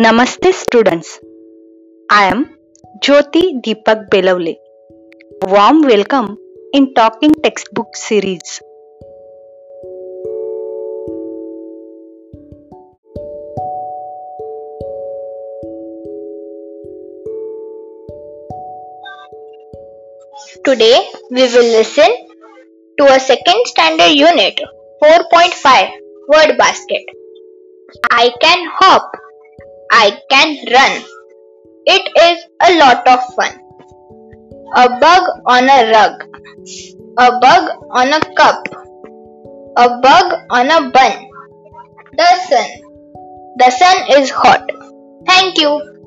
Namaste students. I am Jyoti Deepak Belavle. Warm welcome in Talking Textbook series. Today we will listen to a second standard unit 4.5 word basket. I can hop. I can run. It is a lot of fun. A bug on a rug. A bug on a cup. A bug on a bun. The sun. The sun is hot. Thank you.